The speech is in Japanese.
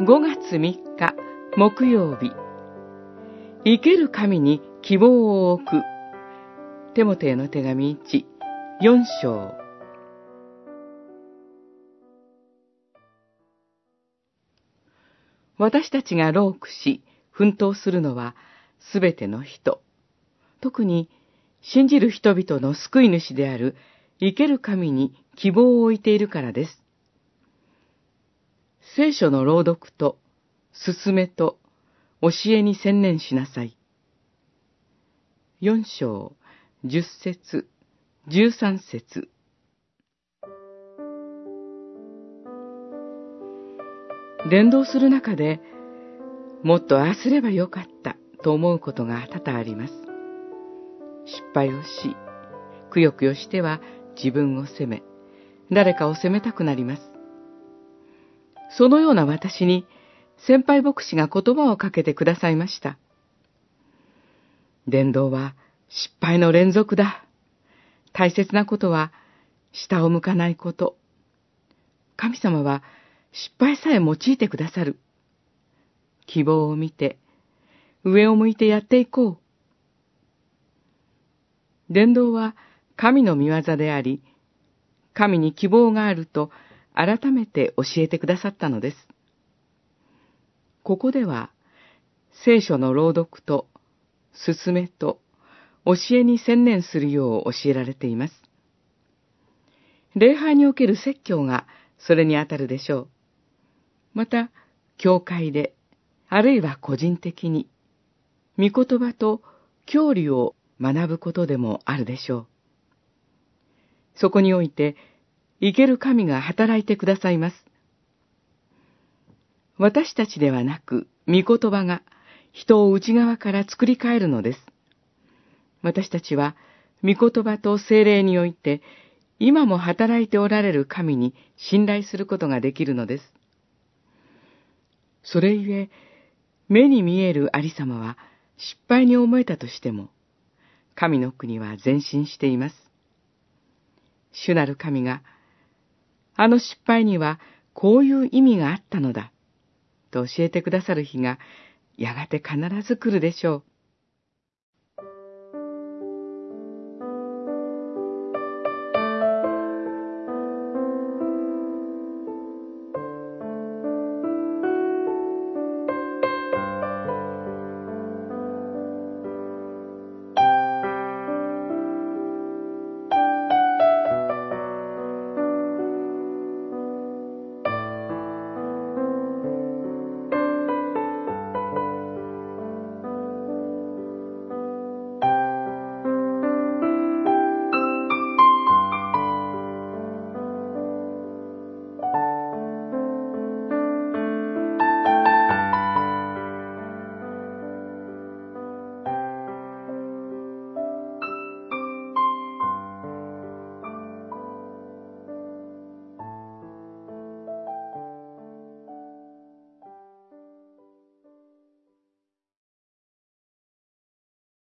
5月3日木曜日。生ける神に希望を置く。テモテへの手紙1、4章。私たちが労苦し、奮闘するのはすべての人、特に信じる人々の救い主である生ける神に希望を置いているからです。聖書の朗読と、進めと、教えに専念しなさい。四章、十節、十三節。伝道する中で、もっとああすればよかったと思うことが多々あります。失敗をし、くよくよしては自分を責め、誰かを責めたくなります。そのような私に先輩牧師が言葉をかけてくださいました。伝道は失敗の連続だ。大切なことは下を向かないこと。神様は失敗さえ用いてくださる。希望を見て、上を向いてやっていこう。伝道は神の見業であり、神に希望があると改めて教えてくださったのです。ここでは、聖書の朗読と、進めと、教えに専念するよう教えられています。礼拝における説教がそれにあたるでしょう。また、教会で、あるいは個人的に、御言葉と教理を学ぶことでもあるでしょう。そこにおいて、生ける神が働いてくださいます。私たちではなく、御言葉が人を内側から作り変えるのです。私たちは、御言葉と精霊において、今も働いておられる神に信頼することができるのです。それゆえ、目に見えるありさまは失敗に思えたとしても、神の国は前進しています。主なる神があの失敗にはこういう意味があったのだ、と教えてくださる日がやがて必ず来るでしょう。